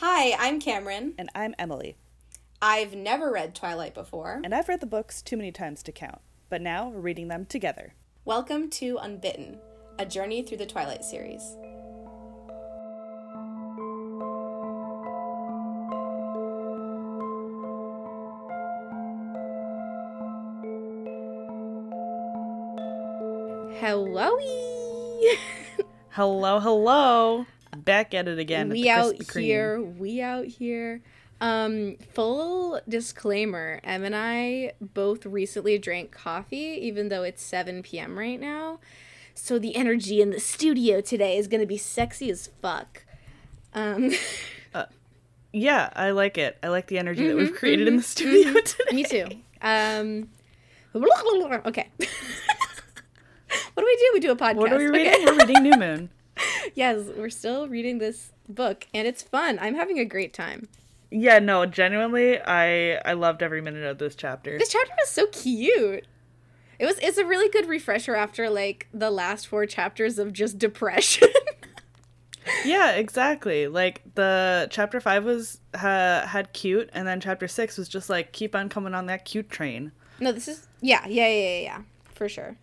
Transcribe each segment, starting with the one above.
Hi, I'm Cameron. And I'm Emily. I've never read Twilight before. And I've read the books too many times to count, but now we're reading them together. Welcome to Unbitten, a journey through the Twilight series. Hello. hello, hello. Back at it again. We out here. We out here. Um, full disclaimer, Em and I both recently drank coffee, even though it's 7 p.m. right now. So the energy in the studio today is gonna be sexy as fuck. Um uh, Yeah, I like it. I like the energy mm-hmm, that we've created mm-hmm, in the studio mm-hmm. today. Me too. Um okay. what do we do? We do a podcast. What are we reading? Okay. We're reading New Moon. Yes, we're still reading this book and it's fun. I'm having a great time. Yeah, no, genuinely, I I loved every minute of this chapter. This chapter was so cute. It was it's a really good refresher after like the last four chapters of just depression. yeah, exactly. Like the chapter 5 was ha, had cute and then chapter 6 was just like keep on coming on that cute train. No, this is yeah, yeah, yeah, yeah, yeah for sure.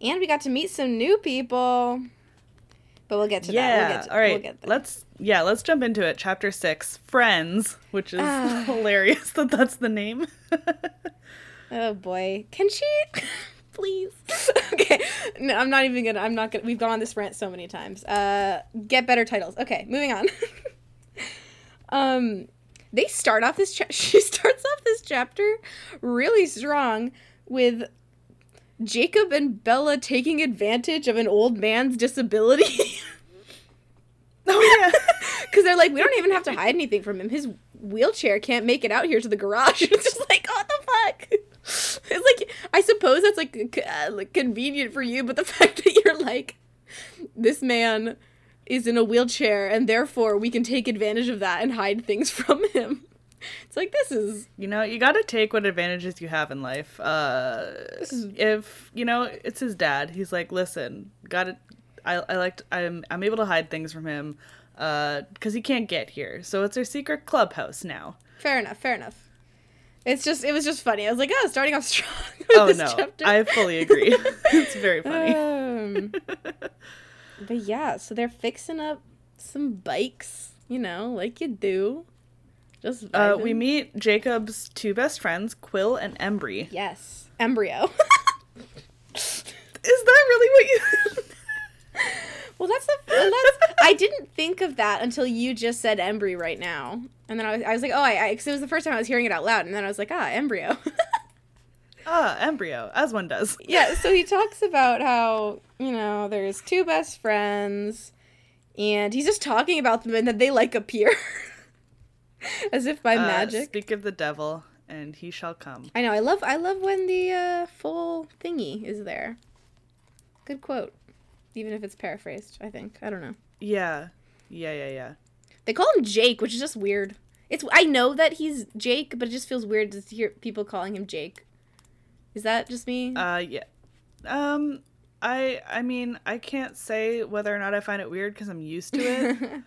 And we got to meet some new people. But we'll get to yeah. that. We'll to, All right. We'll get there. Let's yeah, let's jump into it. Chapter 6, Friends, which is uh, hilarious that that's the name. oh boy. Can she please? okay. No, I'm not even going to I'm not going to we've gone on this rant so many times. Uh get better titles. Okay, moving on. um they start off this cha- she starts off this chapter really strong with Jacob and Bella taking advantage of an old man's disability. oh yeah. Cuz they're like we don't even have to hide anything from him. His wheelchair can't make it out here to the garage. it's just like what the fuck? It's like I suppose that's like, uh, like convenient for you, but the fact that you're like this man is in a wheelchair and therefore we can take advantage of that and hide things from him it's like this is you know you got to take what advantages you have in life uh is... if you know it's his dad he's like listen got it i i liked i'm i'm able to hide things from him uh because he can't get here so it's our secret clubhouse now fair enough fair enough it's just it was just funny i was like oh starting off strong oh no chapter. i fully agree it's very funny um, but yeah so they're fixing up some bikes you know like you do just uh, we meet Jacob's two best friends, Quill and Embry. Yes, embryo. Is that really what you? well, that's the that's. I didn't think of that until you just said embry right now, and then I was, I was like, oh, I because it was the first time I was hearing it out loud, and then I was like, ah, embryo. ah, embryo, as one does. Yeah. So he talks about how you know there's two best friends, and he's just talking about them, and then they like appear. As if by uh, magic. Speak of the devil, and he shall come. I know. I love. I love when the uh, full thingy is there. Good quote, even if it's paraphrased. I think. I don't know. Yeah, yeah, yeah, yeah. They call him Jake, which is just weird. It's. I know that he's Jake, but it just feels weird to hear people calling him Jake. Is that just me? Uh, yeah. Um, I. I mean, I can't say whether or not I find it weird because I'm used to it.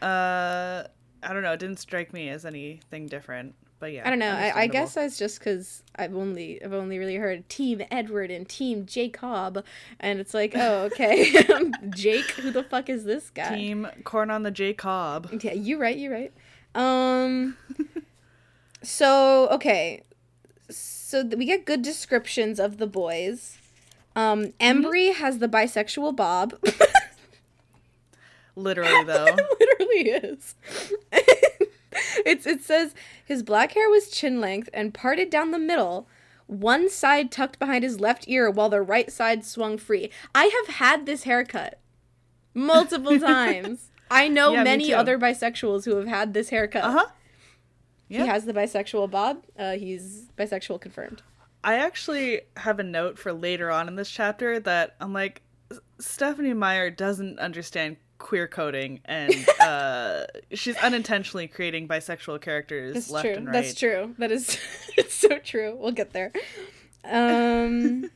uh I don't know. It didn't strike me as anything different. But yeah, I don't know. I, I guess that's just because I've only I've only really heard Team Edward and Team Jacob, and it's like, oh okay, Jake. Who the fuck is this guy? Team Corn on the Jacob. Yeah, you right. You right. Um. so okay, so we get good descriptions of the boys. Um. Embry mm-hmm. has the bisexual bob. Literally though. it literally is. It's it says his black hair was chin length and parted down the middle, one side tucked behind his left ear while the right side swung free. I have had this haircut multiple times. I know yeah, many other bisexuals who have had this haircut. Uh-huh. Yep. He has the bisexual bob. Uh, he's bisexual confirmed. I actually have a note for later on in this chapter that I'm like, Stephenie Meyer doesn't understand queer coding and uh, she's unintentionally creating bisexual characters That's left true. and right. That's true. That is it's so true. We'll get there. Um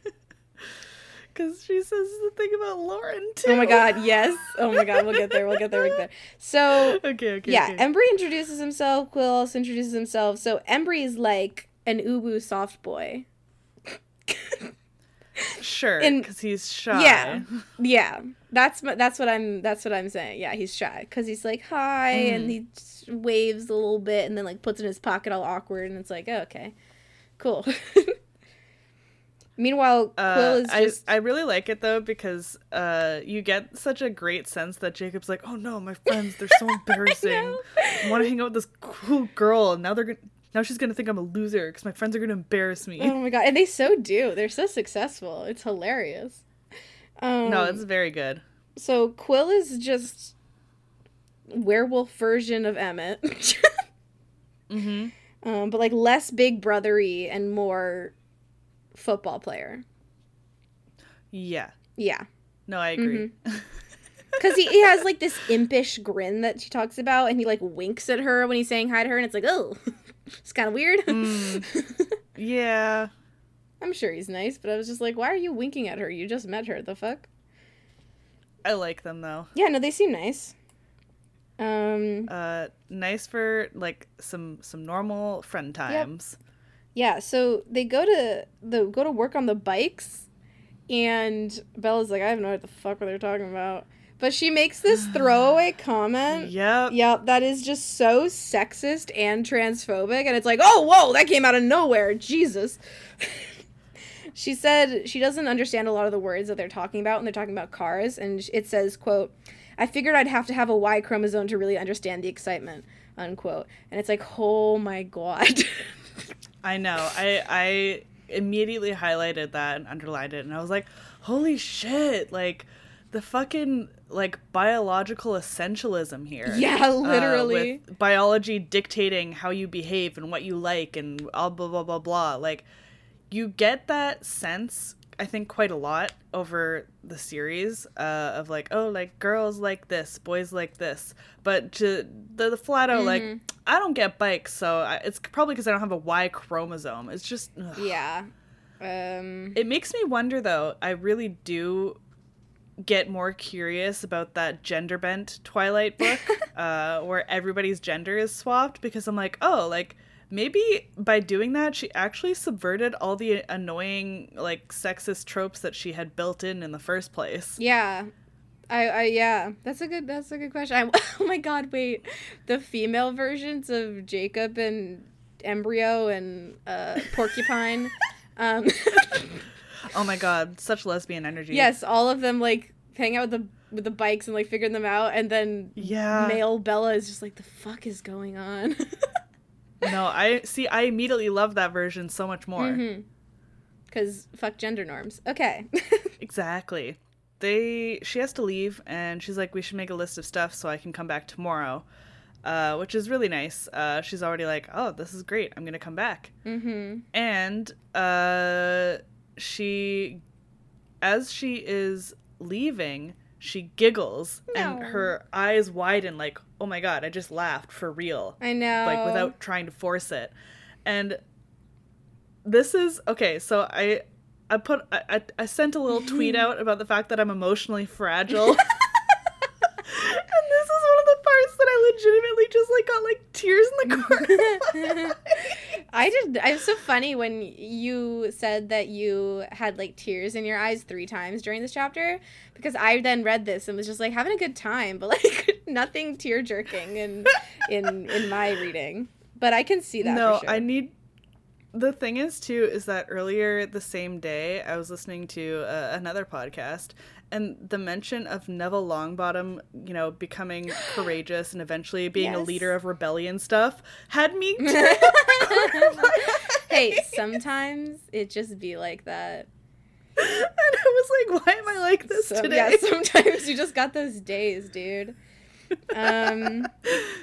because because she says the thing about Lauren too. Oh my god, yes. Oh my god, we'll get there. We'll get there. We'll get there. So Okay, okay. yeah, okay. Embry introduces himself. Quill also introduces himself. So Embry is like an uwu soft boy. sure, because he's shy. Yeah. Yeah, that's that's what I'm that's what I'm saying. Yeah, he's shy because he's like hi and Mm. he waves a little bit and then like puts in his pocket all awkward and it's like oh, okay, cool. Meanwhile, Quill Uh, is I, just I really like it though because uh, you get such a great sense that Jacob's like, oh no, my friends, they're so embarrassing. know. I want to hang out with this cool girl, and now they're gonna, now she's gonna think I'm a loser because my friends are gonna embarrass me. oh my god, and they so do. They're so successful. It's hilarious. Um, no, it's very good. so Quill is just werewolf version of Emmett. Mm-hmm. um, but like less big brothery and more football player. Yeah. Yeah. No, I agree. Mm-hmm. Because he, he has like this impish grin that she talks about, and he like winks at her when he's saying hi to her, and it's like, oh, it's kind of weird. Mm. yeah. I'm sure he's nice, but I was just like, why are you winking at her? You just met her. The fuck? I like them though. Yeah, no, they seem nice. Um, Uh, nice for like some some normal friend times. yeah. So they go to the go to work on the bikes, and Bella's like, I have no idea what the fuck what they're talking about. But she makes this throwaway comment. Yep. Yep, that is just so sexist and transphobic. And it's like, oh, whoa, that came out of nowhere. Jesus. she said she doesn't understand a lot of the words that they're talking about, and they're talking about cars. And it says, quote, I figured I'd have to have a Y chromosome to really understand the excitement, unquote. And it's like, oh my God. I know. I I immediately highlighted that and underlined it, and I was like, "Holy shit!" Like the fucking like biological essentialism here. Yeah, uh, literally. with biology dictating how you behave and what you like and all blah blah blah blah. Like you get that sense. I think quite a lot over the series uh, of like, oh, like girls like this, boys like this, but to the, the flat out like, Mm-hmm. I don't get bikes, so I, it's probably because I don't have a Y chromosome. It's just, ugh. yeah. Um, it makes me wonder though. I really do get more curious about that gender bent Twilight book, uh, where everybody's gender is swapped because I'm like, oh, like maybe by doing that she actually subverted all the annoying like sexist tropes that she had built in in the first place. Yeah. I, I yeah, that's a good that's a good question. I, oh my god, wait. The female versions of Jacob and Embryo and uh, Porcupine. um, Oh my god, such lesbian energy. yes, all of them like hang out with the with the bikes and like figuring them out and then Yeah. male Bella is just like the fuck is going on? No, I see I immediately love that version so much more. Mm-hmm. Cuz fuck gender norms. Okay. Exactly. They she has to leave and she's like we should make a list of stuff so I can come back tomorrow. Uh, which is really nice. Uh, she's already like, "Oh, this is great. I'm going to come back." mhm. And uh she as she is leaving, she giggles and her eyes widen like, "Oh my god, I just laughed for real." I know. like without trying to force it. And this is okay. So I I put I, I, I sent a little tweet out about the fact that I'm emotionally fragile. and this is one of the parts that I legitimately just like got like tears in the corner. Of my eye. I did. It was so funny when you said that you had like tears in your eyes three times during this chapter because I then read this and was just like having a good time, but like nothing tear jerking in in in my reading. But I can see that. no, for sure. I need. The thing is too is that earlier the same day I was listening to uh, another podcast and the mention of Neville Longbottom, you know, becoming courageous and eventually being a leader of rebellion stuff had me tearing up the corner of my eye. hey, sometimes it just be like that. and I was like, why am I like this So, today? yeah, sometimes you just got those days, dude. Um,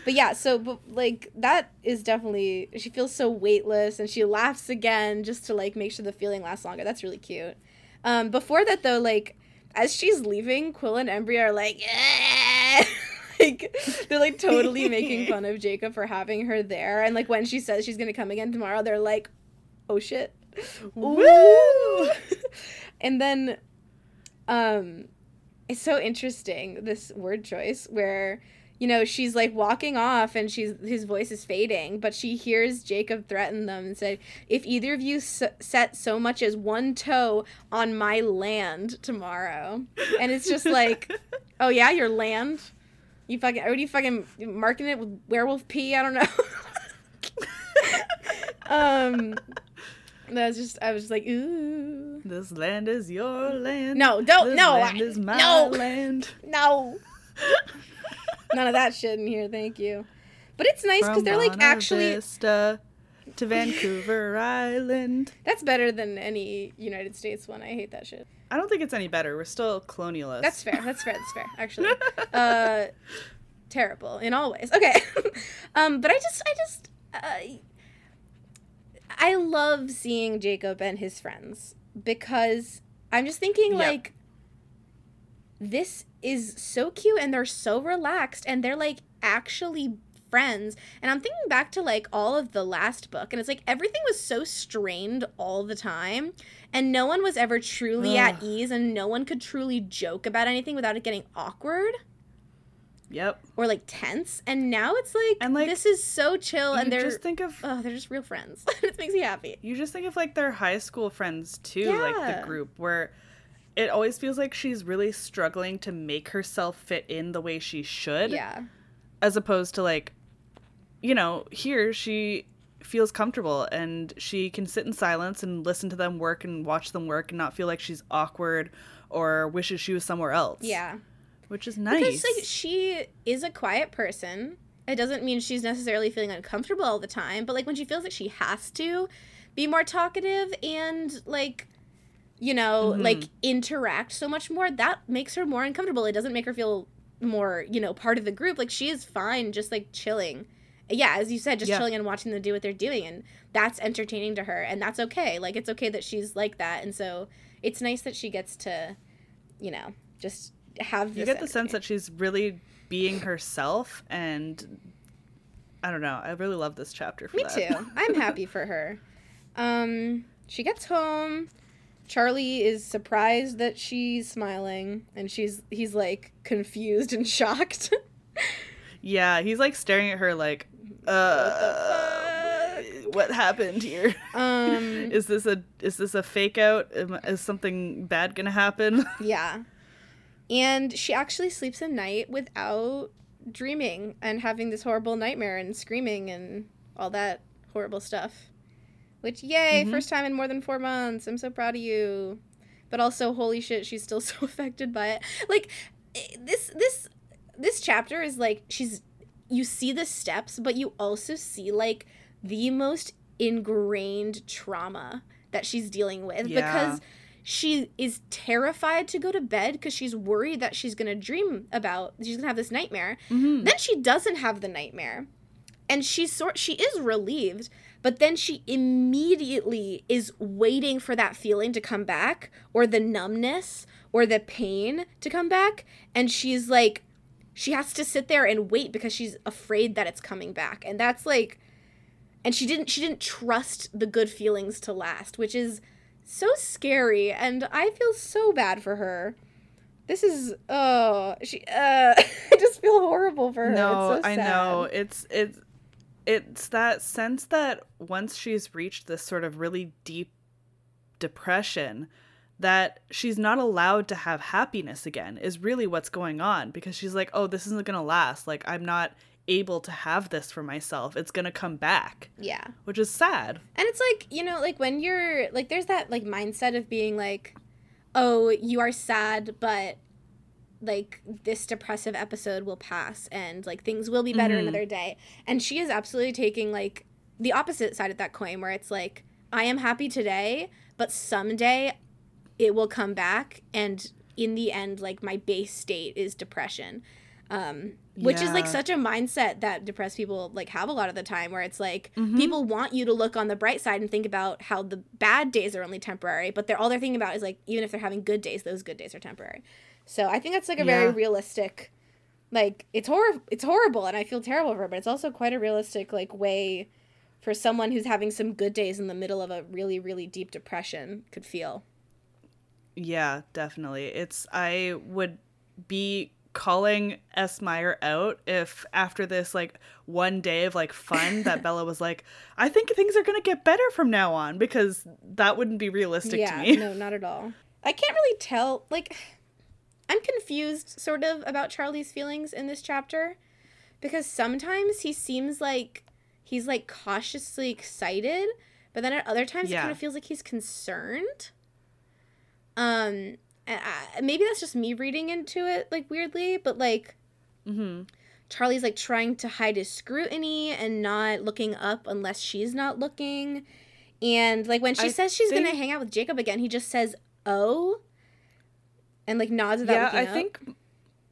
but yeah, so but like that is definitely she feels so weightless and she laughs again just to like make sure the feeling lasts longer. That's really cute. Um, before that though, like as she's leaving, Quill and Embry are like, "Eh." like they're like totally making fun of Jacob for having her there, and like when she says she's gonna come again tomorrow, they're like, oh shit. Woo! and then um it's so interesting this word choice where you know she's like walking off and she's his voice is fading but she hears jacob threaten them and say if either of you s- set so much as one toe on my land tomorrow and it's just like oh yeah your land you fucking what are you fucking marking it with werewolf pee i don't know um that was just i was just like ooh This land is your land. No, don't- This no, Land I- is my no. land. no none of that shit in here thank you but it's nice because they're like actually Vista to Vancouver Island. that's better than any united states one i hate that shit I don't think it's any better. We're still colonialists. that's fair that's fair that's fair actually uh terrible in all ways okay um but i just i just uh, i love seeing jacob and his friends because i'm just thinking Yep. like this is so cute and they're so relaxed and they're like actually friends. And i'm thinking back to like all of the last book and it's like everything was so strained all the time and no one was ever truly at ease and no one could truly joke about anything without it getting awkward Yep. or like tense. And now it's like, And, like, this is so chill and they're just think of oh they're just real friends. It makes me happy. You just think of like their high school friends too, like the group where it always feels like she's really struggling to make herself fit in the way she should. yeah As opposed to like you know, here she feels comfortable and she can sit in silence and listen to them work and watch them work and not feel like she's awkward or wishes she was somewhere else. yeah Which is nice. Because like she is a quiet person. It doesn't mean she's necessarily feeling uncomfortable all the time, but like when she feels like she has to be more talkative and like you know, Mhm. like interact so much more, that makes her more uncomfortable. It doesn't make her feel more, you know, part of the group. Like she is fine just like chilling. Yeah, as you said, just Yeah. chilling and watching them do what they're doing and that's entertaining to her and that's okay. Like it's okay that she's like that. And so it's nice that she gets to, you know, just have you get the sense that she's really being herself and I don't know. I really love this chapter for Me that. too. I'm happy for her. Um, she gets home. Charlie is surprised that she's smiling, and she's he's like confused and shocked. yeah, he's like staring at her like uh what happened here? um, is this a is this a fake out? Is something bad going to happen? yeah, and she actually sleeps at night without dreaming and having this horrible nightmare and screaming and all that horrible stuff. Which, yay, Mhm. first time in more than four months. I'm so proud of you. But also, holy shit, she's still so affected by it. Like, eh, this, this, this chapter is like, she's, you see the steps, but you also see like the most ingrained trauma that she's dealing with Yeah. because she is terrified to go to bed because she's worried that she's going to dream about she's going to have this nightmare Mhm. then she doesn't have the nightmare and she's sort she is relieved but then she immediately is waiting for that feeling to come back or the numbness or the pain to come back. And she's like she has to sit there and wait because she's afraid that it's coming back. And that's like and she didn't she didn't trust the good feelings to last which is so scary. And i feel so bad for her. This is oh she uh i just feel horrible for her. No, It's so I know. It's it's it's that sense that once she's reached this sort of really deep depression that she's not allowed to have happiness again is really what's going on because she's like, "Oh, this isn't going to last. Like I'm not able to have this for myself. It's going to come back." yeah Which is sad. and it's like you know like when you're like there's that like mindset of being like oh you are sad but like this depressive episode will pass and like things will be better Mhm. another day and she is absolutely taking like the opposite side of that coin where it's like i am happy today but someday it will come back and in the end like my base state is depression um which is like such a mindset that depressed people like have a lot of the time where it's like Mhm. people want you to look on the bright side and think about how the bad days are only temporary but they're all they're thinking about is like even if they're having good days those good days are temporary so i think that's like a very realistic like it's hor- it's horrible and i feel terrible for her but it's also quite a realistic like way for someone who's having some good days in the middle of a really really deep depression could feel Yeah, definitely. It's I would be calling S. Meyer out if after this like one day of like fun that Bella was like, I think things are gonna get better from now on because that wouldn't be realistic yeah, to me. no, not at all. I can't really tell. Like, I'm confused, sort of, about Charlie's feelings in this chapter because sometimes he seems like he's like cautiously excited, but then at other times Yeah. it kind of feels like he's concerned. Um, and I, maybe that's just me reading into it like weirdly, but like hmm Charlie's like trying to hide his scrutiny and not looking up unless she's not looking. And like when she I says she's gonna hang out with Jacob again, he just says "oh," and like nods without Yeah, I up. think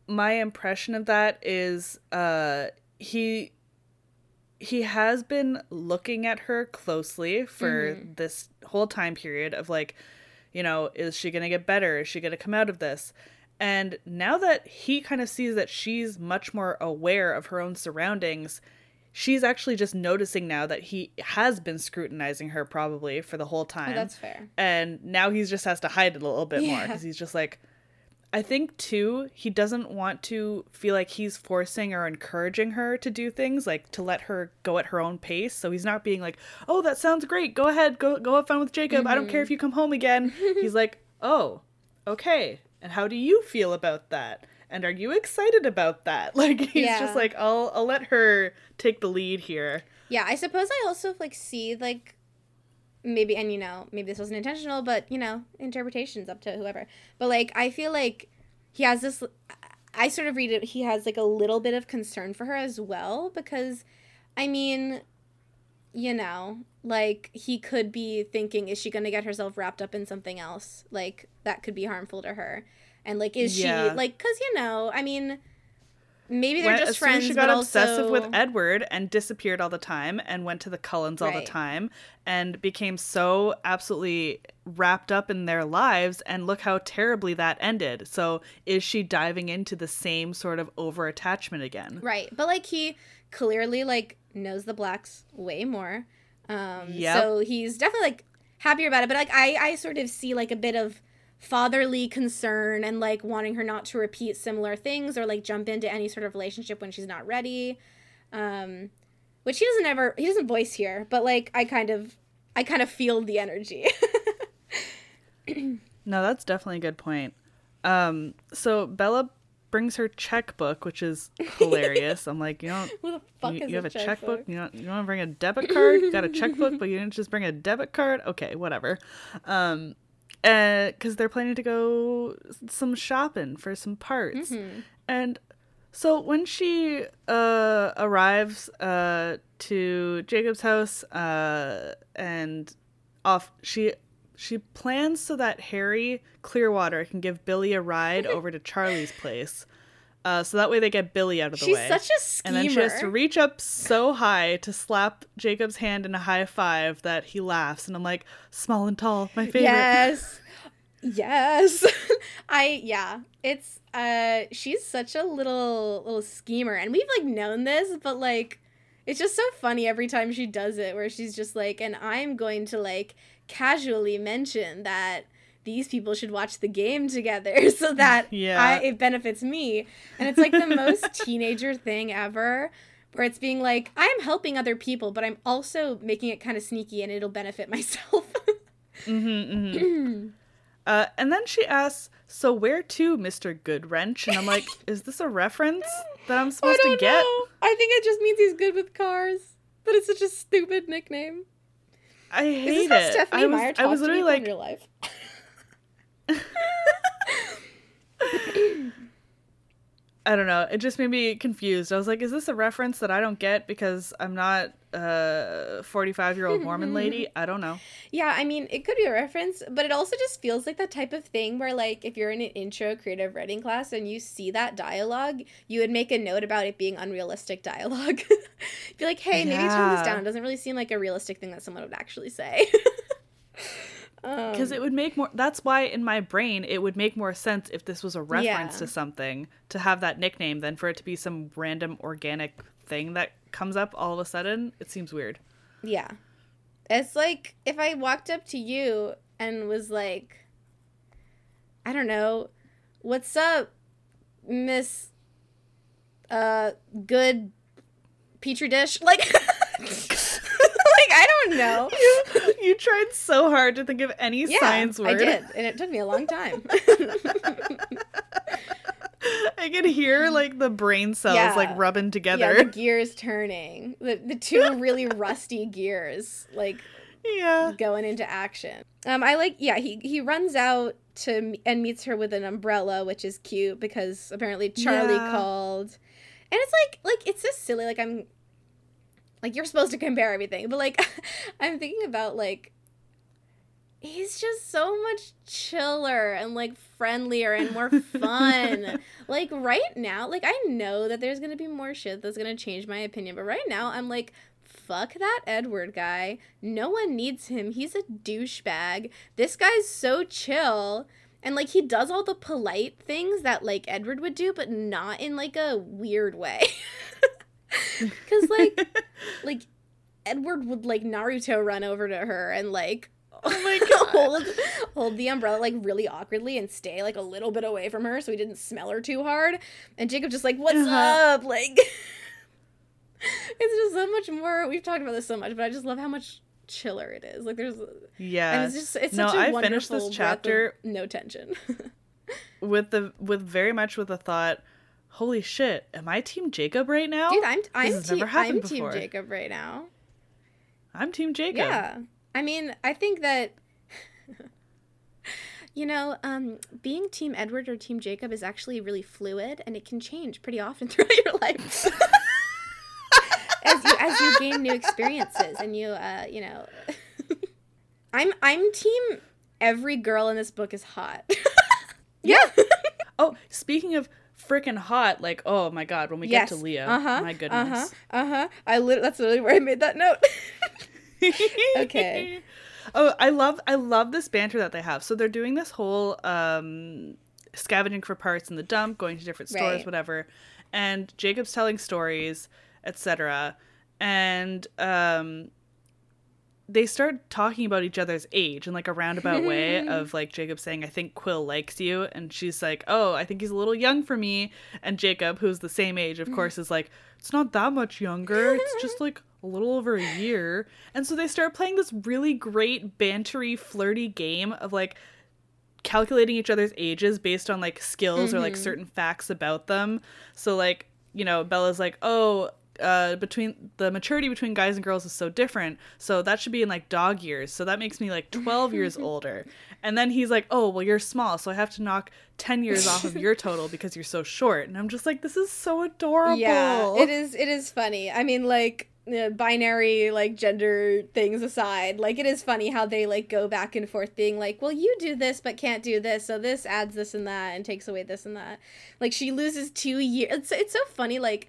my impression of that is uh he he has been looking at her closely for Mm-hmm. this whole time period of like you know is she going to get better is she going to come out of this and now that he kind of sees that she's much more aware of her own surroundings she's actually just noticing now that he has been scrutinizing her probably for the whole time Oh, that's fair. and now he just has to hide it a little bit more because he's just like i think too he doesn't want to feel like he's forcing or encouraging her to do things like to let her go at her own pace. So he's not being like oh that sounds great. Go ahead. Go go have fun with jacob. I don't Mm-hmm. care if you come home again. He's like oh okay. And how do you feel about that? And are you excited about that? Like he's Yeah. just like i'll i'll let her take the lead here. Yeah, I suppose I also like see like maybe and you know maybe this wasn't intentional, but you know interpretations up to whoever. But like I feel like he has this. I sort of read it. He has like a little bit of concern for her as well because, I mean, you know, like he could be thinking, is she going to get herself wrapped up in something else like that could be harmful to her, and like is Yeah. she like because you know I mean. Maybe they're When- just as soon as friends, she got but obsessive also... with Edward and disappeared all the time and went to the Cullens all the time and became so absolutely wrapped up in their lives and look how terribly that ended. So is she diving into the same sort of over attachment again? Right. But like he clearly like knows the blacks way more. Um Yep. so he's definitely like happier about it. But like I I sort of see like a bit of fatherly concern and like wanting her not to repeat similar things or like jump into any sort of relationship when she's not ready. Um which he doesn't ever he doesn't voice here, but like I kind of I kind of feel the energy. No, that's definitely a good point. Um, so Bella brings her checkbook, which is hilarious. I'm like, you don't Who the fuck you, is you have a this checkbook. You don't you want to bring a debit card? You got a checkbook, but you didn't just bring a debit card. Okay, whatever. Um, because they're planning to go some shopping for some parts, Mm-hmm. and so when she uh arrives uh to Jacob's house uh and off she she plans so that Harry Clearwater can give Billy a ride over to Charlie's place. Uh, so that way they get Billy out of the She's way. She's such a schemer. And then she has to reach up so high to slap Jacob's hand in a high five that he laughs. And I'm like, small and tall, my favorite. Yes. Yes. I yeah. It's uh she's such a little little schemer and we've like known this, but like it's just so funny every time she does it where she's just like and I'm going to like casually mention that these people should watch the game together so that Yeah. I, it benefits me. And it's like the most teenager thing ever where it's being like I'm helping other people, but I'm also making it kind of sneaky and it'll benefit myself. Mm-hmm, mm-hmm. uh, and then she asks, "So where to, Mister Goodwrench?" And I'm like, "Is this a reference that I'm supposed to get?" know. I think it just means he's good with cars. But it's such a stupid nickname. I Is hate this how it. Stephenie I was, Meyer I was literally people in real life? I don't know. It just made me confused. I was like, "Is this a reference that I don't get because I'm not a 45 year old Mormon lady?" I don't know. Yeah, I mean, it could be a reference, but it also just feels like that type of thing where, like, if you're in an intro creative writing class and you see that dialogue, you would make a note about it being unrealistic dialogue. be like, hey, maybe Yeah. this down. It doesn't really seem like a realistic thing that someone would actually say. Um, Because it would make more. That's why in my brain it would make more sense if this was a reference Yeah. to something to have that nickname than for it to be some random organic thing that comes up all of a sudden. It seems weird. Yeah. It's like if I walked up to you and was like, I don't know, what's up, Miss uh good petri dish? Like like I don't know. You, you tried so hard to think of any Yeah, science word. I did, and it took me a long time. I can hear like the brain cells Yeah. like rubbing yeah, together. the gears turning. The the two really rusty gears like Yeah. going into action. Um, I like yeah he he runs out to and meets her with an umbrella, which is cute because apparently Charlie Yeah. called, and it's like like it's just silly. Like I'm like you're supposed to compare everything, but like I'm thinking about like he's just so much chiller and like friendlier and more fun. like right now, like I know that there's gonna be more shit that's gonna change my opinion, but right now I'm like, fuck that Edward guy. No one needs him. He's a douchebag. This guy's so chill. And like he does all the polite things that like Edward would do, but not in like a weird way. Cause like like Edward would like Naruto run over to her and like Oh my hold hold the umbrella like really awkwardly and stay like a little bit away from her so he didn't smell her too hard. And Jacob just like, "What's Uh-huh. up?" Like it's just so much more. We've talked about this so much, but I just love how much chiller it is. Like there's yeah. and it's just it's No, such a I wonderful finished this chapter- no tension. with the with very much with the thought, holy shit, am I Team Jacob right now? Dude, I'm I'm never I'm team. Jacob right now. I'm Team Jacob. Yeah. I mean, I think that you know, um, being Team Edward or Team Jacob is actually really fluid and it can change pretty often throughout your life. as you as you gain new experiences and you uh, you know I'm I'm team every girl in this book is hot. yeah. Oh, speaking of freaking hot, like oh my god, when we yes. get to Leah, Uh-huh. my goodness. Uh-huh. Uh-huh. I lit- that's literally where I made that note. Okay. Oh, I love I love this banter that they have. So they're doing this whole um scavenging for parts in the dump, going to different stores, Right. whatever. And Jacob's telling stories, etc. And um they start talking about each other's age in like a roundabout way of like Jacob saying, I think Quill likes you. And she's like, Oh, I think he's a little young for me. And Jacob, who's the same age, of course, is like, It's not that much younger. It's just like a little over a year. And so they start playing this really great, bantery, flirty game of like calculating each other's ages based on like skills or like Mm-hmm. certain facts about them. So like, you know, Bella's like, "Oh, uh between the maturity between guys and girls is so different. So that should be in like dog years. So that makes me like 12 years older." And then he's like, "Oh, well you're small, so I have to knock 10 years off of your total because you're so short." And I'm just like, "This is so adorable." Yeah, it is. It is funny. I mean, like uh, binary, like gender things aside, like it is funny how they like go back and forth, being like, "Well, you do this, but can't do this, so this adds this and that, and takes away this and that." Like she loses two years. It's it's so funny, like.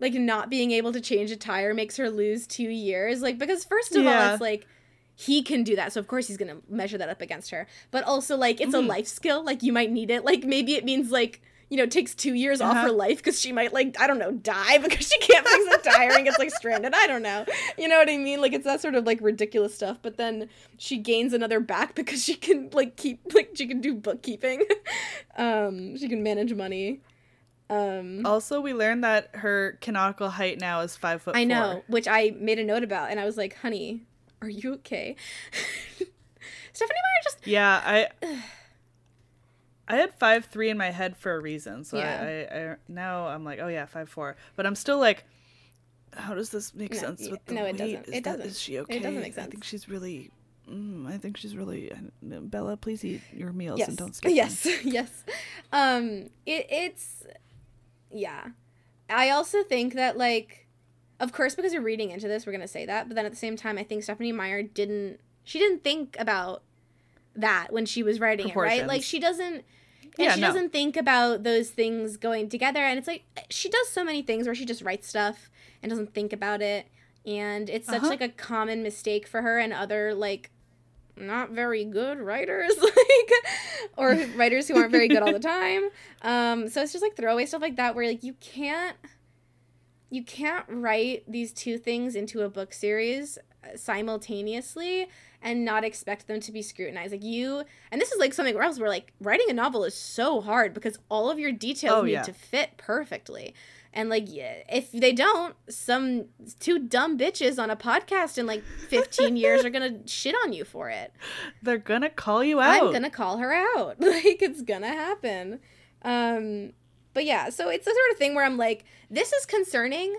Like not being able to change a tire makes her lose two years. Like because first of all, it's like he can do that, so of course he's gonna measure that up against her. But also like it's Mhm. a life skill. Like you might need it. Like maybe it means like you know takes two years off Uh-huh. her life because she might like I don't know die because she can't fix a tire and gets like stranded. I don't know. You know what I mean? Like it's that sort of like ridiculous stuff. But then she gains another back because she can like keep like she can do bookkeeping. um, she can manage money. Um, Also, we learned that her canonical height now is 5 foot I know, four. which I made a note about, and I was like, "Honey, are you okay?" Stephenie Meyer just Yeah, I I had five three in my head for a reason. So Yeah. I, I, I now I'm like, oh yeah, five four. But I'm still like, how does this make No, sense yeah, with the no, it weight? doesn't. Is It that- doesn't. Is she okay? It doesn't make sense. I think she's really. Mm, I think she's really. Bella, please eat your meals yes, and don't skip them. yes, yes. Um, it, it's yeah. I also think that like, of course, because you're reading into this, we're gonna say that. But then at the same time, I think Stephenie Meyer didn't. She didn't think about that when she was writing it, right? Like she doesn't. And Yeah, she no. doesn't think about those things going together. And it's like she does so many things where she just writes stuff and doesn't think about it. And it's such Uh-huh. like a common mistake for her and other like not very good writers like or writers who aren't very good all the time. Um so it's just like throwaway stuff like that where like you can't you can't write these two things into a book series simultaneously and not expect them to be scrutinized. Like you, and this is like something else where like writing a novel is so hard because all of your details Oh, need yeah. to fit perfectly. And like if they don't, some two dumb bitches on a podcast in like 15 years are to shit on you for it. They're gonna call you out. I'm to call her out. Like it's to happen. Um but yeah, so it's the sort of thing where I'm like this is concerning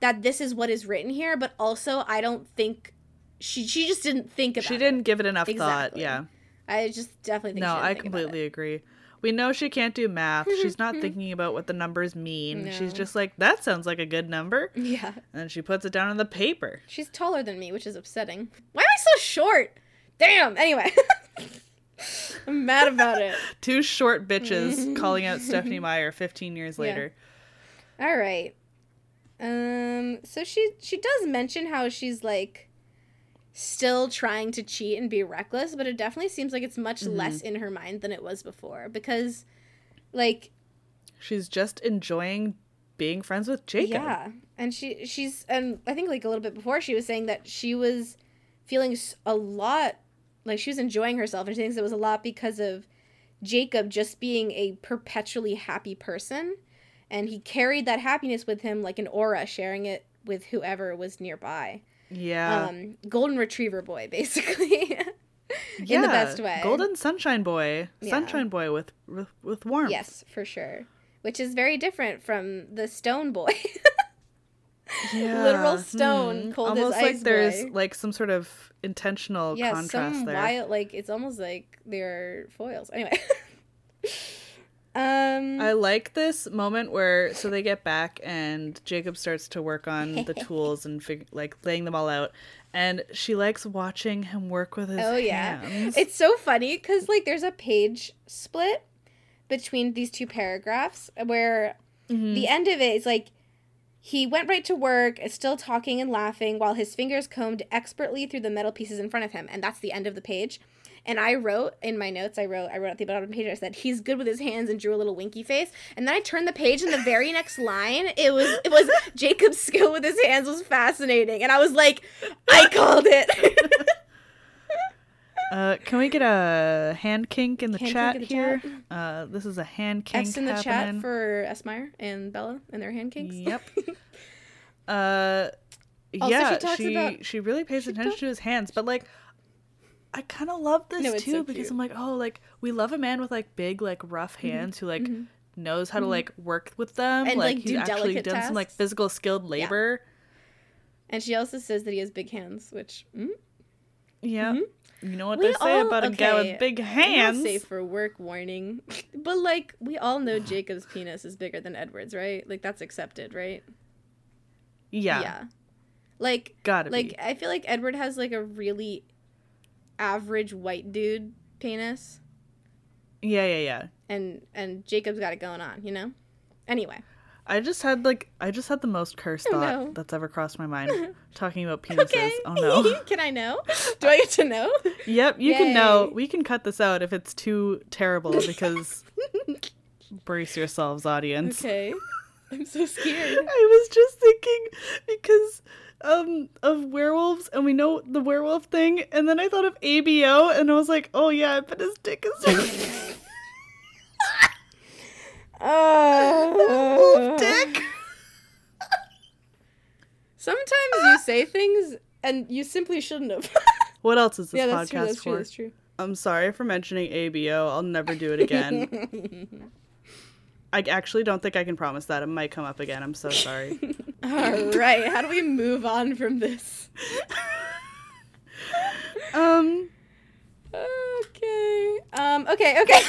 that this is what is written here, but also I don't think she she just didn't think about She didn't give it enough Exactly. thought. Yeah. I just definitely think No, I it. completely agree. We know she can't do math. She's not thinking about what the numbers mean. She's just like, that sounds like a good number. Yeah. And she puts it down on the paper. She's taller than me, which is upsetting. Why am I so short? Damn. Anyway. I'm mad about it. Two short bitches calling out Stephenie Meyer 15 years Yeah. later. All right. Um so she she does mention how she's like still trying to cheat and be reckless, but it definitely seems like it's much Mm-hmm. less in her mind than it was before because like She's just enjoying being friends with Jacob. Yeah, and she she's and I think like a little bit before she was saying that she was feeling a lot like she was enjoying herself and she thinks it was a lot because of Jacob just being a perpetually happy person and he carried that happiness with him like an aura sharing it with whoever was nearby. Yeah. Um golden retriever boy basically. yeah. in the best way. Golden Sunshine Boy. Yeah. Sunshine Boy with, with, with warmth. yes, for sure. Which is very different from the stone boy. Yeah. Literal stone, cold as Almost like ice there's boy. like some sort of intentional yeah, contrast some there. wild like it's almost like they're foils. Anyway. um I like this moment where so they get back and Jacob starts to work on the tools and fig- like laying them all out, and she likes watching him work with his Oh yeah. hands. It's so funny cuz like there's a page split between these two paragraphs where Mm-hmm. the end of it is like he went right to work, is still talking and laughing while his fingers combed expertly through the metal pieces in front of him, and that's the end of the page. And I wrote in my notes, I wrote, I wrote at the bottom of the page, I said he's good with his hands and drew a little winky face. And then I turned the page, and the very next line, it was, it was Jacob's skill with his hands was fascinating, and I was like, I called it. Uh, can we get a hand kink in the Hand chat in the here? chat. Uh, this is a hand kink F's in the chat happening. for S. Meyer and Bella and their hand kinks. Yep. uh, Also, yeah, she talks she about- she really pays attention to his hands, but like. I kind of love this No, too so because. I'm like, oh, like we love a man with like big, like rough hands who like knows how to like work with them, Mm-hmm. And, like, like, he's actually done some like physical skilled labor. And she also says that he has big hands, which mm, Yeah, you know what We they say all- about a guy with big hands. safe for work warning. but like we all know Jacob's penis is bigger than Edward's, right? Like that's accepted, right? Yeah. Yeah, Like gotta like be. I feel like Edward has like a really average white dude penis Yeah, yeah, yeah. and and Jacob's got it going on, you know? Anyway. I just had like I just had the most cursed thought no. that's ever crossed my mind talking about penises. Okay. Oh no. Can I know? Do I get to know? yep, you can know. We can cut this out if it's too terrible because brace yourselves, audience. okay. I'm so scared. I was just thinking because um of werewolves and we know the werewolf thing and then I thought of ABO and I was like, "Oh yeah, I bet his dick is Oh. dick." Sometimes you say things and you simply shouldn't have. What else is this yeah, podcast true. That's for? true. That's true. I'm sorry for mentioning ABO. I'll never do it again. I actually don't think I can promise that. It might come up again. I'm so sorry. All right. How do we move on from this? um, Okay. Um. Okay. Okay.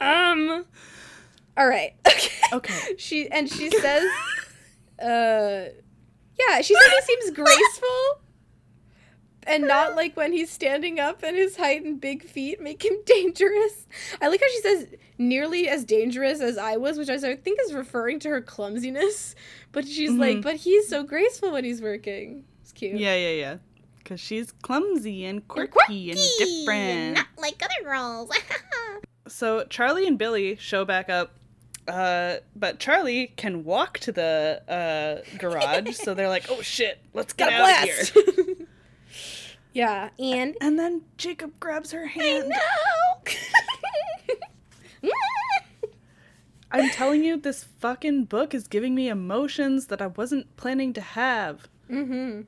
um. All right. Okay. okay. She and she says, uh, yeah, she says he seems graceful. And not like when he's standing up and his height and big feet make him dangerous. I like how she says nearly as dangerous as I was, which I s- I think is referring to her clumsiness. But she's like, Mhm. but he's so graceful when he's working. It's cute. Yeah, yeah, yeah. Because she's clumsy and And quirky, and different. Not like other girls. So Charlie and Billy show back up Uh, but Charlie can walk to the uh, garage, so they're like, "Oh shit, let's get Got a out of here!" blast. yeah, and And then Jacob grabs her hand. no. I'm telling you, this fucking book is giving me emotions that I wasn't planning to have. mm-hmm.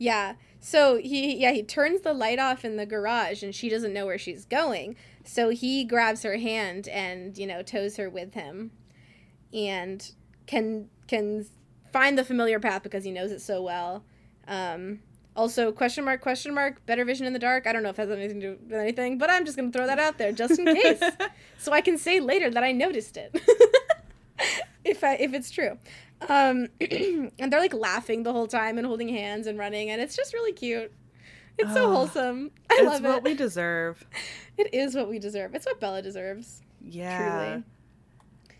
Yeah. So he yeah, he turns the light off in the garage and she doesn't know where she's going. So he grabs her hand and, you know, tows her with him and can can find the familiar path because he knows it so well. Um also, question mark, question mark, better vision in the dark. I don't know if that has anything to do with anything, but I'm just going to throw that out there just in case. so I can say later that I noticed it. if I, if it's true. Um, and they're like laughing the whole time and holding hands and running, and it's just really cute. It's so Oh, wholesome. I love it. it's what we deserve. It is what we deserve. It's what Bella deserves. Yeah. Truly.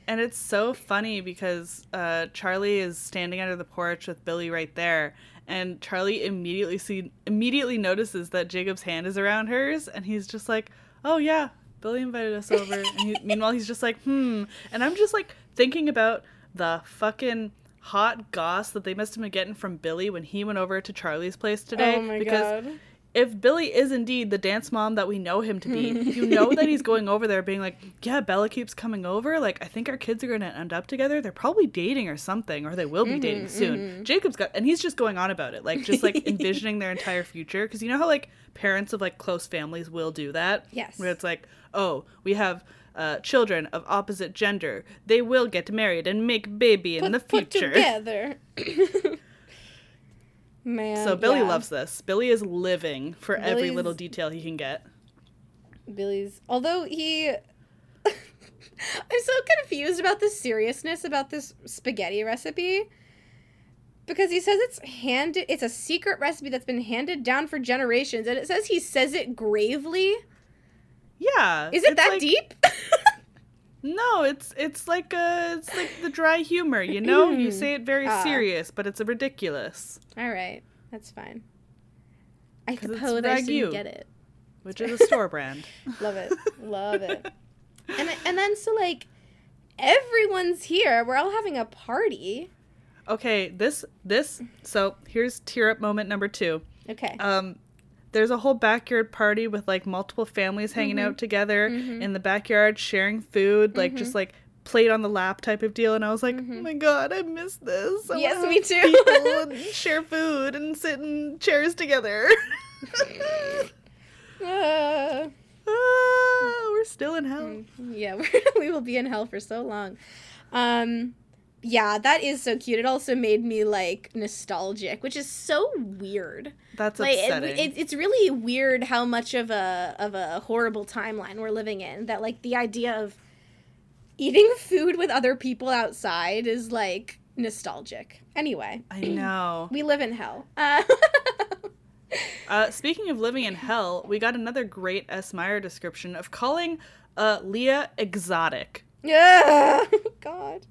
And it's so funny because uh, Charlie is standing under the porch with Billy right there, and Charlie immediately see immediately notices that Jacob's hand is around hers, and he's just like, "Oh yeah, Billy invited us over." and he, meanwhile, he's just like, "Hmm," and I'm just like thinking about the fucking hot goss that they must have been getting from Billy when he went over to Charlie's place today. oh my because god. If Billy is indeed the dance mom that we know him to be, you know that he's going over there being like, yeah, Bella keeps coming over. Like, I think our kids are going to end up together. They're probably dating or something, or they will be dating soon. Jacob's got, and he's just going on about it, like, just like envisioning their entire future. Because you know how, like, parents of like close families will do that? Yes. Where it's like, oh, we have. Uh, children of opposite gender, they will get married and make baby in Put, the put future. together. Man. So Billy yeah. loves this. Billy is living for every little detail he can get. Billy's. Although he. I'm so confused about the seriousness about this spaghetti recipe. Because he says it's handed it's a secret recipe that's been handed down for generations and it says he says it gravely. Yeah. Is it that like- deep? No, it's it's like uh it's like the dry humor, you know? you say it very Ah. serious, but it's ridiculous, All right. That's fine. I suppose I Ragu. shouldn't get it. which is a store brand. Love it. Love it. And and then so like everyone's here. We're all having a party. Okay, this this so here's tear up moment number 2. Okay. Um there's a whole backyard party with like multiple families hanging Mm-hmm. out together in the backyard sharing food, like Mm-hmm. just like plate on the lap type of deal and I was like, "Oh my god, I miss this." I Yes, me too. people and share food and sit in chairs together. Uh, Ah, we're still in hell. yeah, we're, we will be in hell for so long. Um, yeah, that is so cute. It also made me like nostalgic, which is so weird. That's Like it, upsetting. it, it's really weird how much of a of a horrible timeline we're living in. That like the idea of eating food with other people outside is like nostalgic. Anyway, I know. we live in hell. Uh, Uh, speaking of living in hell, we got another great S. Meyer description of calling uh, Leah exotic. yeah, God.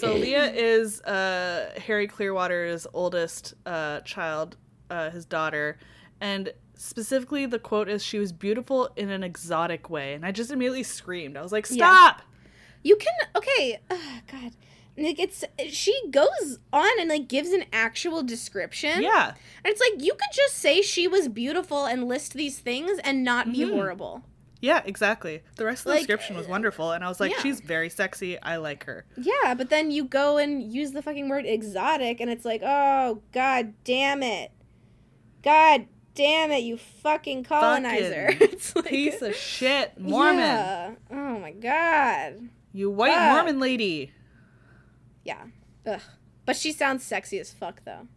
So Leah is uh, Harry Clearwater's oldest uh, child, uh, his daughter, and specifically the quote is she was beautiful in an exotic way, and I just immediately screamed. I was like, Yeah. "Stop!" You can okay. Ugh, God, like it's she goes on and like gives an actual description. Yeah, and it's like you could just say she was beautiful and list these things and not be Mhm. horrible. Yeah, exactly. The rest of the Like, description was uh, wonderful, and I was like, yeah. "She's very sexy. I like her." Yeah, but then you go and use the fucking word exotic, and it's like, oh god damn it, god damn it, you fucking colonizer. Fucking it's like, Piece of shit, Mormon. Yeah. Oh my god. You white. Mormon lady. Yeah. Ugh. But she sounds sexy as fuck though.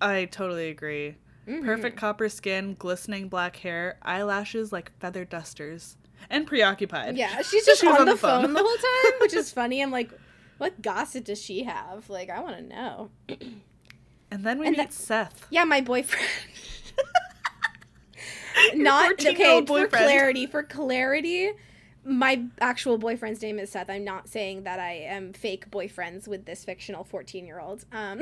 I totally agree. Mhm. Perfect copper skin, glistening black hair, eyelashes like feather dusters, and preoccupied. Yeah, she's just She was on, the, phone. the whole time, which is funny. I'm like, what gossip does she have? Like, I want to know. And then we And meet that- Seth. Yeah, my boyfriend. Not okay. 14-year-old For clarity, for clarity, my actual boyfriend's name is Seth. I'm not saying that I am fake boyfriends with this fictional 14 year old. Um,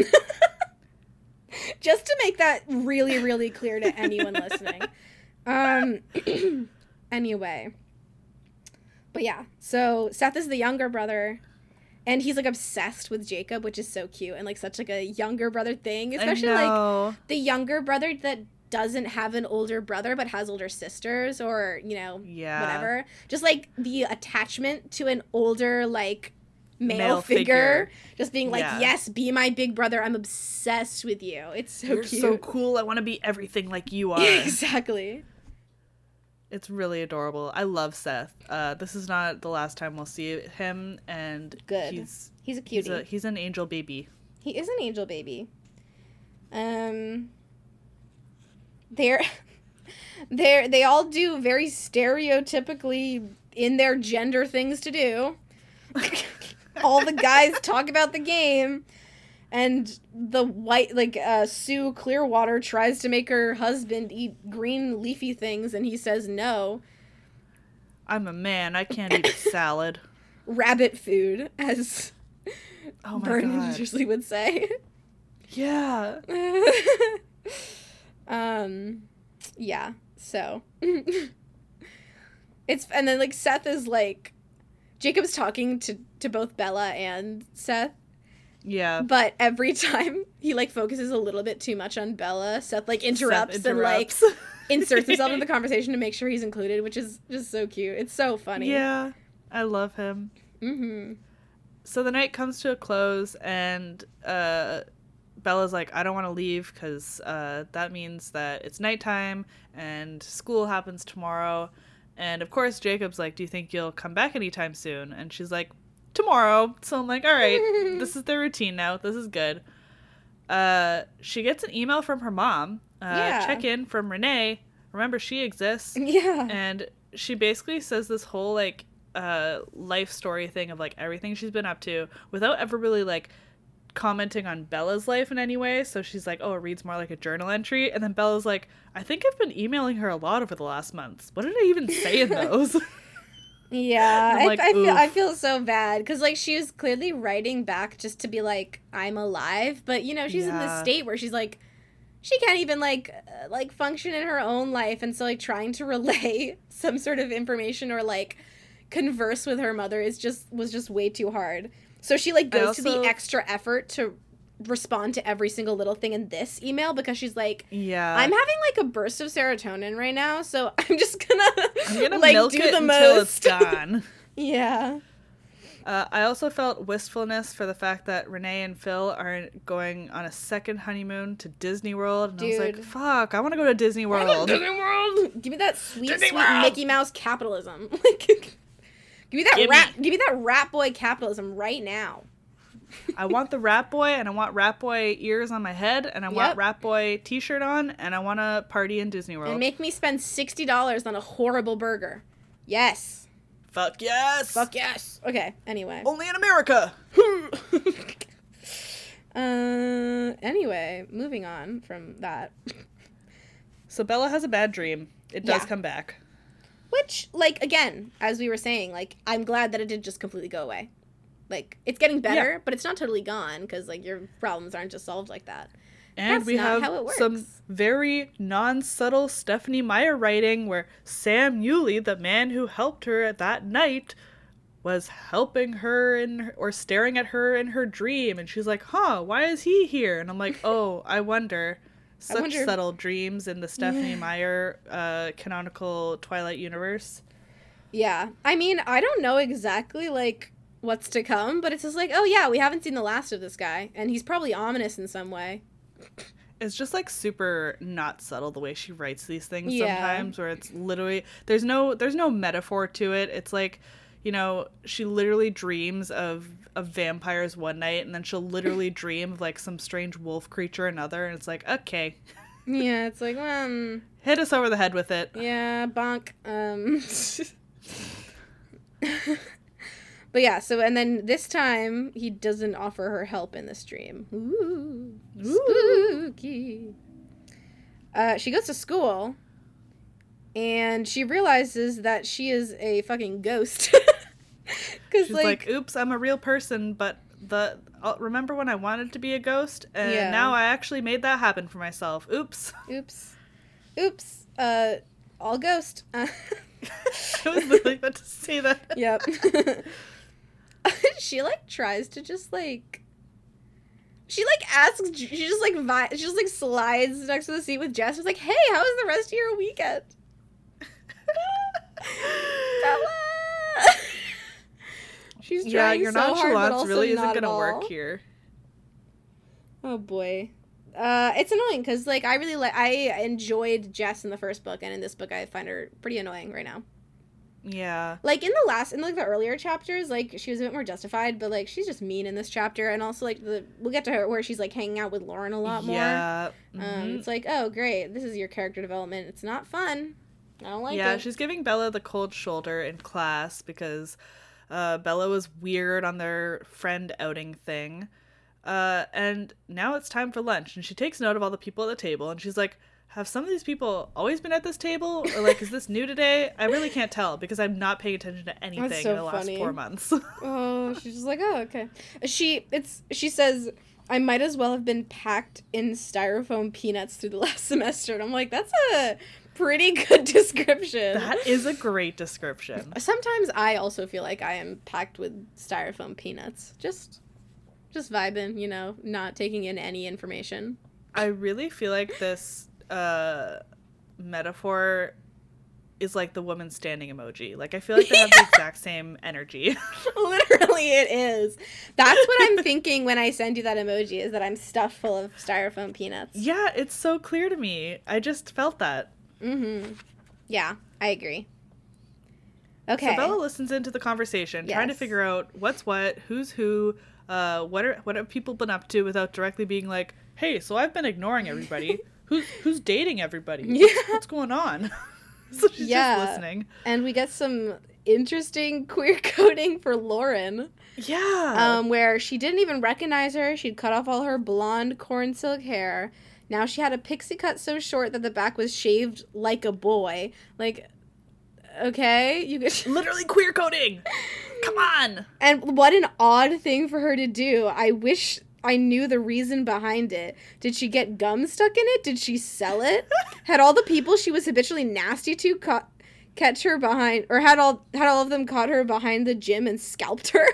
just to make that really, really clear to anyone listening. Um, anyway, but yeah, so Seth is the younger brother, and he's like obsessed with Jacob, which is so cute and like such like a younger brother thing, especially like the younger brother that doesn't have an older brother but has older sisters or you know Yeah. whatever. Just like the attachment to an older like male, Male figure, figure. just being like, Yeah. yes, be my big brother. I'm obsessed with you. It's so You're cute. so cool. I want to be everything like you are. exactly. It's really adorable. I love Seth. Uh, this is not the last time we'll see him, and Good. He's He's a he's a he's an angel baby. He is an angel baby. Um they're they're they all do very stereotypically in their gender things to do. all the guys talk about the game and the white like uh Sue Clearwater tries to make her husband eat green leafy things and he says no. I'm a man. I can't eat a salad. Rabbit food as Oh my Vernon god. would say. Yeah. um yeah so it's and then like seth is like jacob's talking to to both bella and seth Yeah. but every time he like focuses a little bit too much on bella seth like interrupts, Seth and like inserts himself in the conversation to make sure he's included which is just so cute it's so funny Yeah. I love him. mm-hmm So the night comes to a close, and uh, Bella's like, I don't want to leave because uh, that means that it's nighttime and school happens tomorrow. And of course, Jacob's like, Do you think you'll come back anytime soon? And she's like, Tomorrow. So I'm like, All right, this is the routine now. This is good. Uh, she gets an email from her mom. Uh, Yeah. Check in from Renee. Remember, she exists yeah and she basically says this whole like uh life story thing of like everything she's been up to without ever really like commenting on Bella's life in any way. So she's like, "Oh, it reads more like a journal entry." And then Bella's like, "I think I've been emailing her a lot over the last months. What did I even say in those?" Yeah, I, like, I feel I feel so bad because like she was clearly writing back just to be like I'm alive, but you know she's in this state where she's like she can't even like uh, like function in her own life, and so like trying to relay some sort of information or like converse with her mother is just was just way too hard. So she like goes to the extra effort to respond to every single little thing in this email because she's like yeah. I'm having like a burst of serotonin right now, so I'm just gonna, I'm gonna like milk do it the until most. it's gone. yeah. Uh, I also felt wistfulness for the fact that Renee and Phil are going on a second honeymoon to Disney World, and I was like, "Fuck, I want to go to Disney World." Disney World. Give me that sweet, Disney sweet World. Mickey Mouse capitalism. Like, give me that Gimme. rat. Give me that rat boy capitalism right now. I want the Rat Boy, and I want Rat Boy ears on my head, and I Yep. want Rat Boy T-shirt on, and I want to party in Disney World. And make me spend sixty dollars on a horrible burger. Yes. Fuck yes! Fuck yes. Okay. Anyway. Only in America. uh. Anyway, moving on from that. So Bella has a bad dream. It does Yeah. come back. Which, like, again, as we were saying, like, I'm glad that it did just completely go away. Like, it's getting better, but it's not totally gone because, like, your problems aren't just solved like that. And That's we have how it some very non-subtle Stephenie Meyer writing where Sam Uley, the man who helped her that night, was helping her in or staring at her in her dream and she's like, "Huh, why is he here?" And I'm like, "Oh, I wonder." Such wonder- subtle dreams in the Stephenie Yeah. Meyer uh, canonical Twilight universe. Yeah. I mean, I don't know exactly, like, what's to come, but it's just like, oh, yeah, we haven't seen the last of this guy, and he's probably ominous in some way. It's just like super not subtle the way she writes these things Yeah. sometimes where it's literally there's no there's no metaphor to it. It's like, you know, she literally dreams of of vampires one night and then she'll literally dream of like some strange wolf creature another and it's like, okay, yeah, it's like, um, hit us over the head with it. yeah, bonk. Um. but yeah, so, and then this time, he doesn't offer her help in this dream. Ooh. Spooky. Uh, she goes to school and she realizes that she is a fucking ghost. Because, She's like, like, "Oops, I'm a real person, but the uh, remember when I wanted to be a ghost and Yeah. now I actually made that happen for myself. Oops." oops. Oops. Uh, all ghost. I was literally about to say that. Yep. She like tries to just like she like asks she just like vi- she just like slides next to the seat with Jess. Was like, "Hey, how was the rest of your weekend?" Bella. She's yeah, trying your so hard, nonchalance also really isn't gonna work here. Oh boy. Uh, it's annoying because like I really like I enjoyed Jess in the first book, and in this book I find her pretty annoying right now. Yeah. Like in the last, in like the earlier chapters, like she was a bit more justified, but like she's just mean in this chapter, and also like the we'll get to her where she's like hanging out with Lauren a lot more. Yeah. Um, mhm. it's like oh great, this is your character development. It's not fun. I don't like yeah, it. she's giving Bella the cold shoulder in class because uh, Bella was weird on their friend outing thing. Uh, and now it's time for lunch, and she takes note of all the people at the table, and she's like, "Have some of these people always been at this table, or like, is this new today? I really can't tell because I'm not paying attention to anything so in the last four months." Oh, she's just like, oh, okay. She it's she says I might as well have been packed in styrofoam peanuts through the last semester, and I'm like, that's a pretty good description. that is a great description. Sometimes I also feel like I am packed with styrofoam peanuts, just just vibing, you know, not taking in any information. I really feel like this uh, metaphor is like the woman standing emoji. Like I feel like they have the exact same energy. Literally, it is. That's what I'm thinking when I send you that emoji. Is that I'm stuffed full of styrofoam peanuts. yeah, it's so clear to me. I just felt that. Mm-hmm. Yeah, I agree. Okay. So Bella listens into the conversation, trying to figure out what's what, who's who, uh, what are what have people been up to, without directly being like, "Hey, so I've been ignoring everybody. Who's who's dating everybody? Yeah. What's, what's going on?" so she's Yeah. just listening. and we get some interesting queer coding for Lauren, Yeah. um, where she didn't even recognize her. She'd cut off all her blonde corn silk hair. Now she had a pixie cut so short that the back was shaved like a boy. Like, okay, you could. Literally queer coding. Come on. And what an odd thing for her to do. I wish I knew the reason behind it. Did she get gum stuck in it? Did she sell it? had all the people she was habitually nasty to caught catch her behind or had all had all of them caught her behind the gym and scalped her?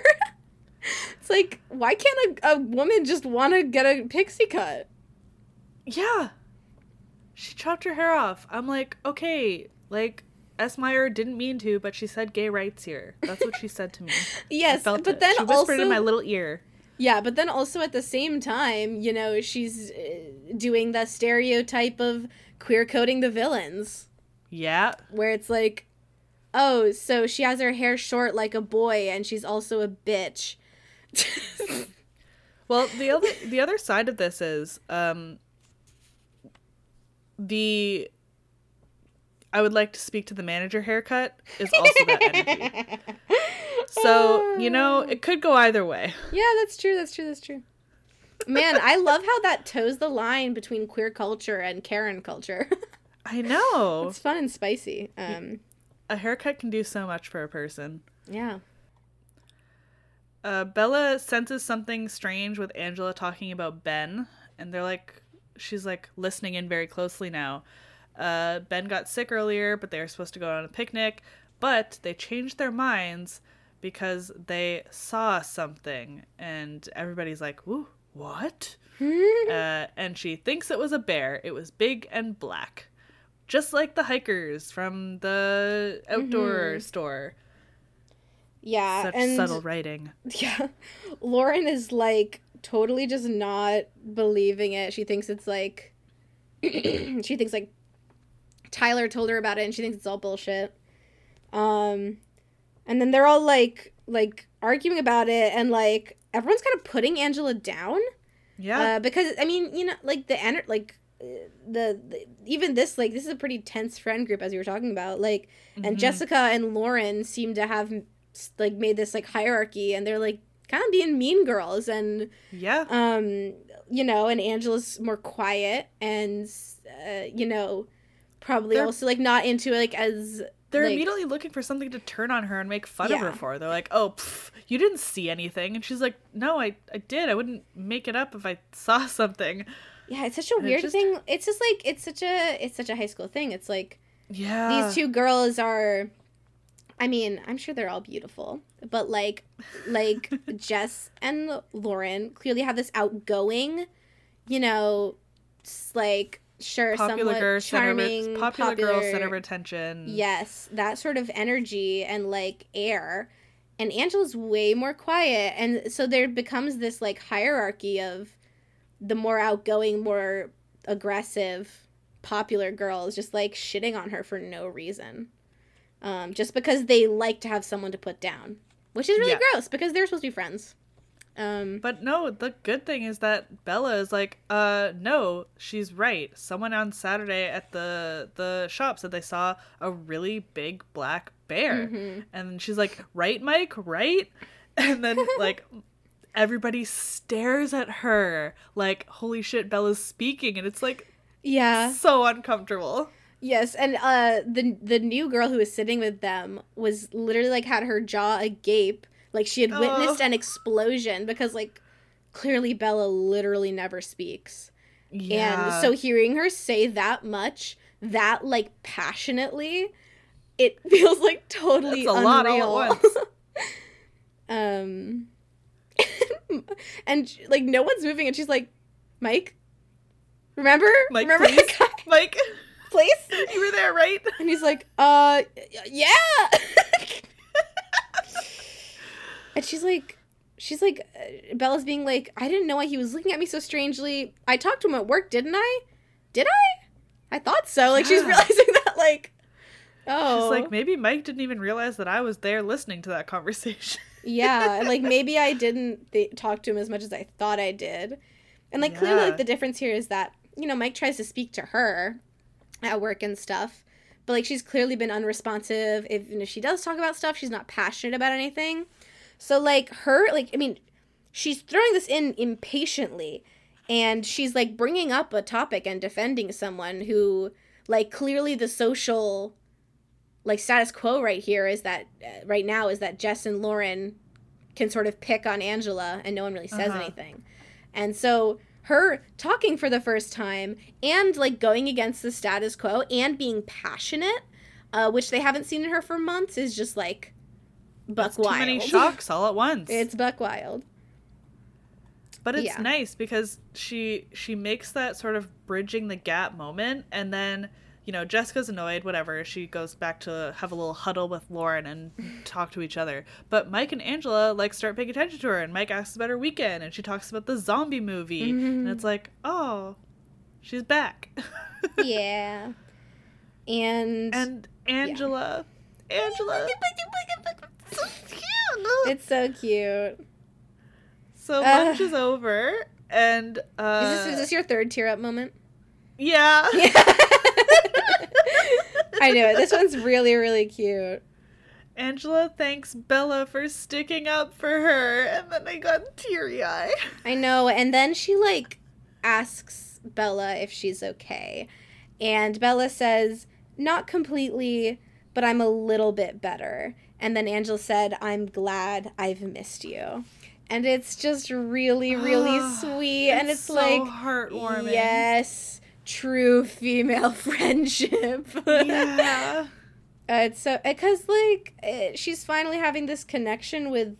it's like why can't a, a woman just want to get a pixie cut? Yeah. She chopped her hair off. I'm like, okay, like S. Meyer didn't mean to, but she said gay rights here. That's what she said to me. Yes, but it. then she whispered also in my little ear. Yeah, but then also at the same time, you know, she's uh, doing the stereotype of queer coding the villains. Yeah. where it's like, oh, so she has her hair short like a boy and she's also a bitch. Well, the other the other side of this is um the I would like to speak to the manager haircut is also that energy. So, you know, it could go either way. yeah, that's true. That's true. That's true. Man, I love how that toes the line between queer culture and Karen culture. I know. it's fun and spicy. Um, A haircut can do so much for a person. yeah. Uh, Bella senses something strange with Angela talking about Ben, and they're like, she's like listening in very closely now. Uh, ben got sick earlier, but they were supposed to go on a picnic, but they changed their minds because they saw something, and everybody's like, "Woo, what?" uh, and she thinks it was a bear. It was big and black, just like the hikers from the outdoor store. Yeah, Such and subtle writing. yeah, Lauren is like totally just not believing it. She thinks it's like she thinks like Tyler told her about it and she thinks it's all bullshit. Um and then they're all like like arguing about it and like everyone's kind of putting Angela down. Yeah. Uh, because I mean, you know, like the ener- like uh, the, the even this like this is a pretty tense friend group as you were talking about. Like and Mhm. Jessica and Lauren seem to have like made this like hierarchy and they're like kind of being mean girls and yeah. um you know and Angela's more quiet and uh, you know probably They're- also like not into like as They're like- immediately looking for something to turn on her and make fun of her for. They're like, "Oh, pff, you didn't see anything," and she's like, "No, I, I did. I wouldn't make it up if I saw something." yeah it's such a And it weird just- thing it's just like it's such a it's such a high school thing it's like Yeah. these two girls are I mean, I'm sure they're all beautiful, but like, like Jess and Lauren clearly have this outgoing, you know, like sure, popular girl, center of, charming, popular, girl center of attention. Yes, that sort of energy and like air. And Angela's way more quiet. And so there becomes this like hierarchy of the more outgoing, more aggressive, popular girls just like shitting on her for no reason. Um, just because they like to have someone to put down, which is really Yeah. gross because they're supposed to be friends. Um, But no, the good thing is that Bella is like, uh, no, she's right. Someone on Saturday at the the shop said they saw a really big black bear, Mhm. and she's like, right, Mike, right? And then like everybody stares at her like, holy shit, Bella's speaking, and it's like yeah. so uncomfortable. Yes, and uh the the new girl who was sitting with them was literally like had her jaw agape, like she had witnessed Oh. an explosion because like clearly Bella literally never speaks. Yeah. And so hearing her say that much, that like passionately, it feels like totally That's a unreal. lot all at once. um and like no one's moving and she's like, "Mike, remember? Mike, remember please? Mike, place?" you were there, right? And he's like, uh, yeah. And she's like, she's like, uh, Bella's being like, I didn't know why he was looking at me so strangely. I talked to him at work, didn't I? Did I? I thought so. Like, she's realizing that, like, oh. She's like, maybe Mike didn't even realize that I was there listening to that conversation. yeah. and, Like, maybe I didn't th- talk to him as much as I thought I did. And, like, clearly, like, the difference here is that, you know, Mike tries to speak to her at work and stuff. But like she's clearly been unresponsive. If, and if she does talk about stuff, she's not passionate about anything. So like her, like I mean, she's throwing this in impatiently, and she's like bringing up a topic and defending someone who, like, clearly the social, like status quo right here is that uh, right now is that Jess and Lauren can sort of pick on Angela and no one really says Uh-huh. anything, and so her talking for the first time and like going against the status quo and being passionate, uh, which they haven't seen in her for months, is just like buck That's too many shocks all at once. It's buck wild. but it's yeah. nice because she she makes that sort of bridging the gap moment and then you know jessica's annoyed whatever she goes back to have a little huddle with lauren and talk to each other but mike and angela like start paying attention to her and mike asks about her weekend and she talks about the zombie movie and Mhm. it's like oh she's back yeah. And, and angela angela it's so cute. so Uh. lunch is over and uh Is this, is this your third tear up moment? yeah I know it. This one's really, really cute. Angela thanks Bella for sticking up for her, and then I got teary eye. I know. And then she like asks Bella if she's okay. And Bella says, Not completely, but I'm a little bit better. And then Angela said, I'm glad I've missed you. And it's just really, really sweet. and it's so like, heartwarming. yes, true female friendship. Yeah. Uh, it's so because like uh, she's finally having this connection with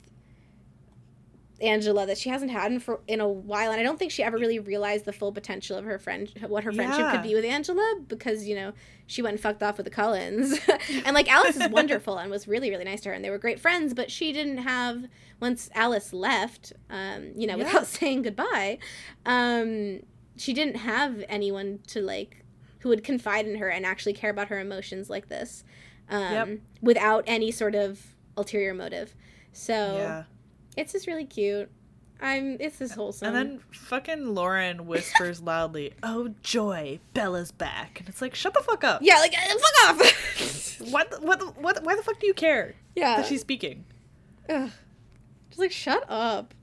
Angela that she hasn't had in for in a while, and I don't think she ever really realized the full potential of her friend, what her friendship Yeah. could be with Angela, because you know she went and fucked off with the Cullens, and like Alice is wonderful and was really really nice to her, and they were great friends, but she didn't have once Alice left, um, you know, Yeah. without saying goodbye, um, she didn't have anyone to like who would confide in her and actually care about her emotions like this um, Yep. without any sort of ulterior motive. So Yeah. It's just really cute. I'm. It's just wholesome. And then fucking Lauren whispers loudly, "Oh joy, Bella's back," and it's like, shut the fuck up. yeah, like uh, fuck off. What? the- What? the- What? Why the fuck do you care yeah, that she's speaking? Ugh. just like shut up.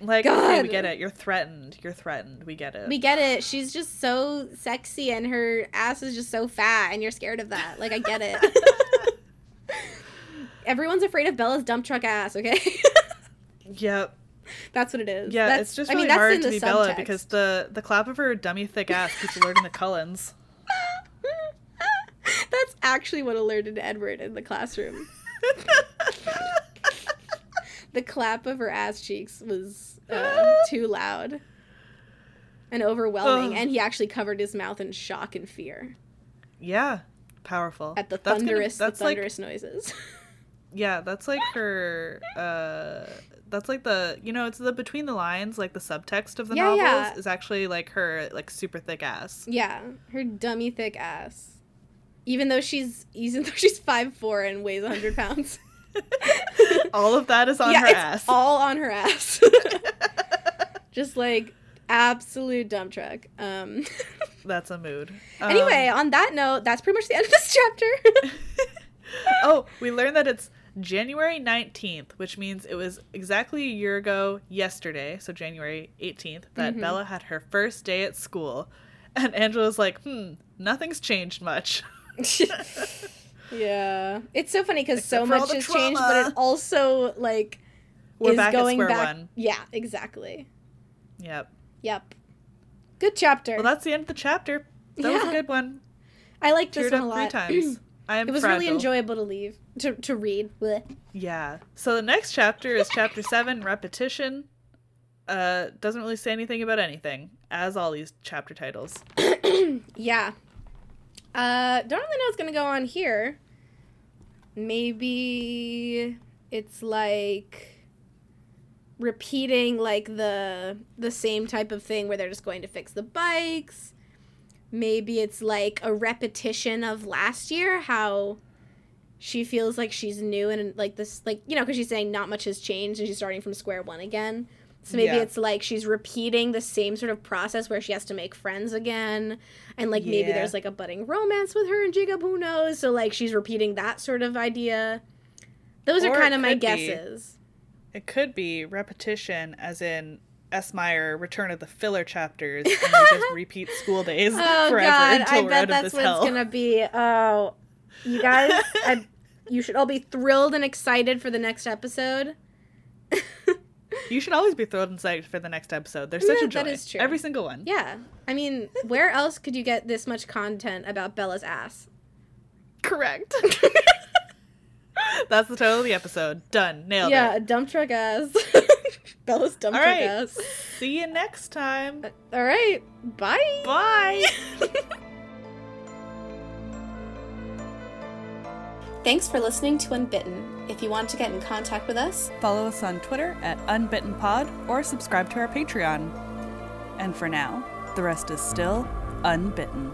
Like, okay, we get it. You're threatened. You're threatened. We get it. We get it. She's just so sexy, and her ass is just so fat, and you're scared of that. Like I get it. Everyone's afraid of Bella's dump truck ass. Okay, yep. that's what it is. Yeah, That's- it's just I really mean, hard to be Bella because the the clap of her dummy thick ass keeps alerting the Cullens. That's actually what alerted Edward in the classroom. the clap of her ass cheeks was uh, too loud and overwhelming, Ugh. and he actually covered his mouth in shock and fear yeah, powerful. at the That's gonna- thunderous, that's the like thunderous noises. Yeah, that's like her. Uh, that's like the you know it's the between the lines like the subtext of the Yeah, novels yeah. is actually like her like super thick ass. yeah, her dummy thick ass. Even though she's even though she's five four and weighs hundred pounds. All of that is on yeah, her it's ass. all on her ass. Just like absolute dump truck. Um, That's a mood. Um, anyway, on that note, that's pretty much the end of this chapter. oh, we learned that it's January 19th, which means it was exactly a year ago yesterday, so January 18th, that Mhm. Bella had her first day at school. And Angela's like, hmm, nothing's changed much. yeah, it's so funny because so Except for all much has changed, but it also like We're is back going at back. one. Yeah, exactly. Yep. Yep. Good chapter. Well, that's the end of the chapter. That was a good one. I liked this Teared one a three lot. times. I am it was fragile. really enjoyable to leave to to read. Blech. Yeah. So the next chapter is chapter seven, repetition. Uh, doesn't really say anything about anything, as all these chapter titles. Yeah. Uh, don't really know what's gonna go on here. Maybe it's like repeating like the the same type of thing where they're just going to fix the bikes. Maybe it's like a repetition of last year how she feels like she's new and like this like you know because she's saying not much has changed and she's starting from square one again. So maybe Yeah. it's like she's repeating the same sort of process where she has to make friends again and like maybe there's like a budding romance with her and jacob who knows? So like she's repeating that sort of idea. Those Or are kind of my be- guesses. It could be repetition, as in S. Meyer, Return of the Filler chapters, and we just repeat school days oh forever god until i we're bet out of that's this what hell. it's gonna be oh you guys I, you should all be thrilled and excited for the next episode You should always be thrilled and excited for the next episode. They're such Yeah, a joy. that is true. Every single one. Yeah. I mean, where else could you get this much content about Bella's ass? Correct. That's the title of the episode. Done. Nailed yeah, it. a dump truck ass. Bella's dump All truck right. ass. See you next time. Uh, All right. Bye. Bye. Thanks for listening to Unbitten. If you want to get in contact with us, Follow us on Twitter at UnbittenPod or subscribe to our Patreon. And for now, the rest is still unbitten.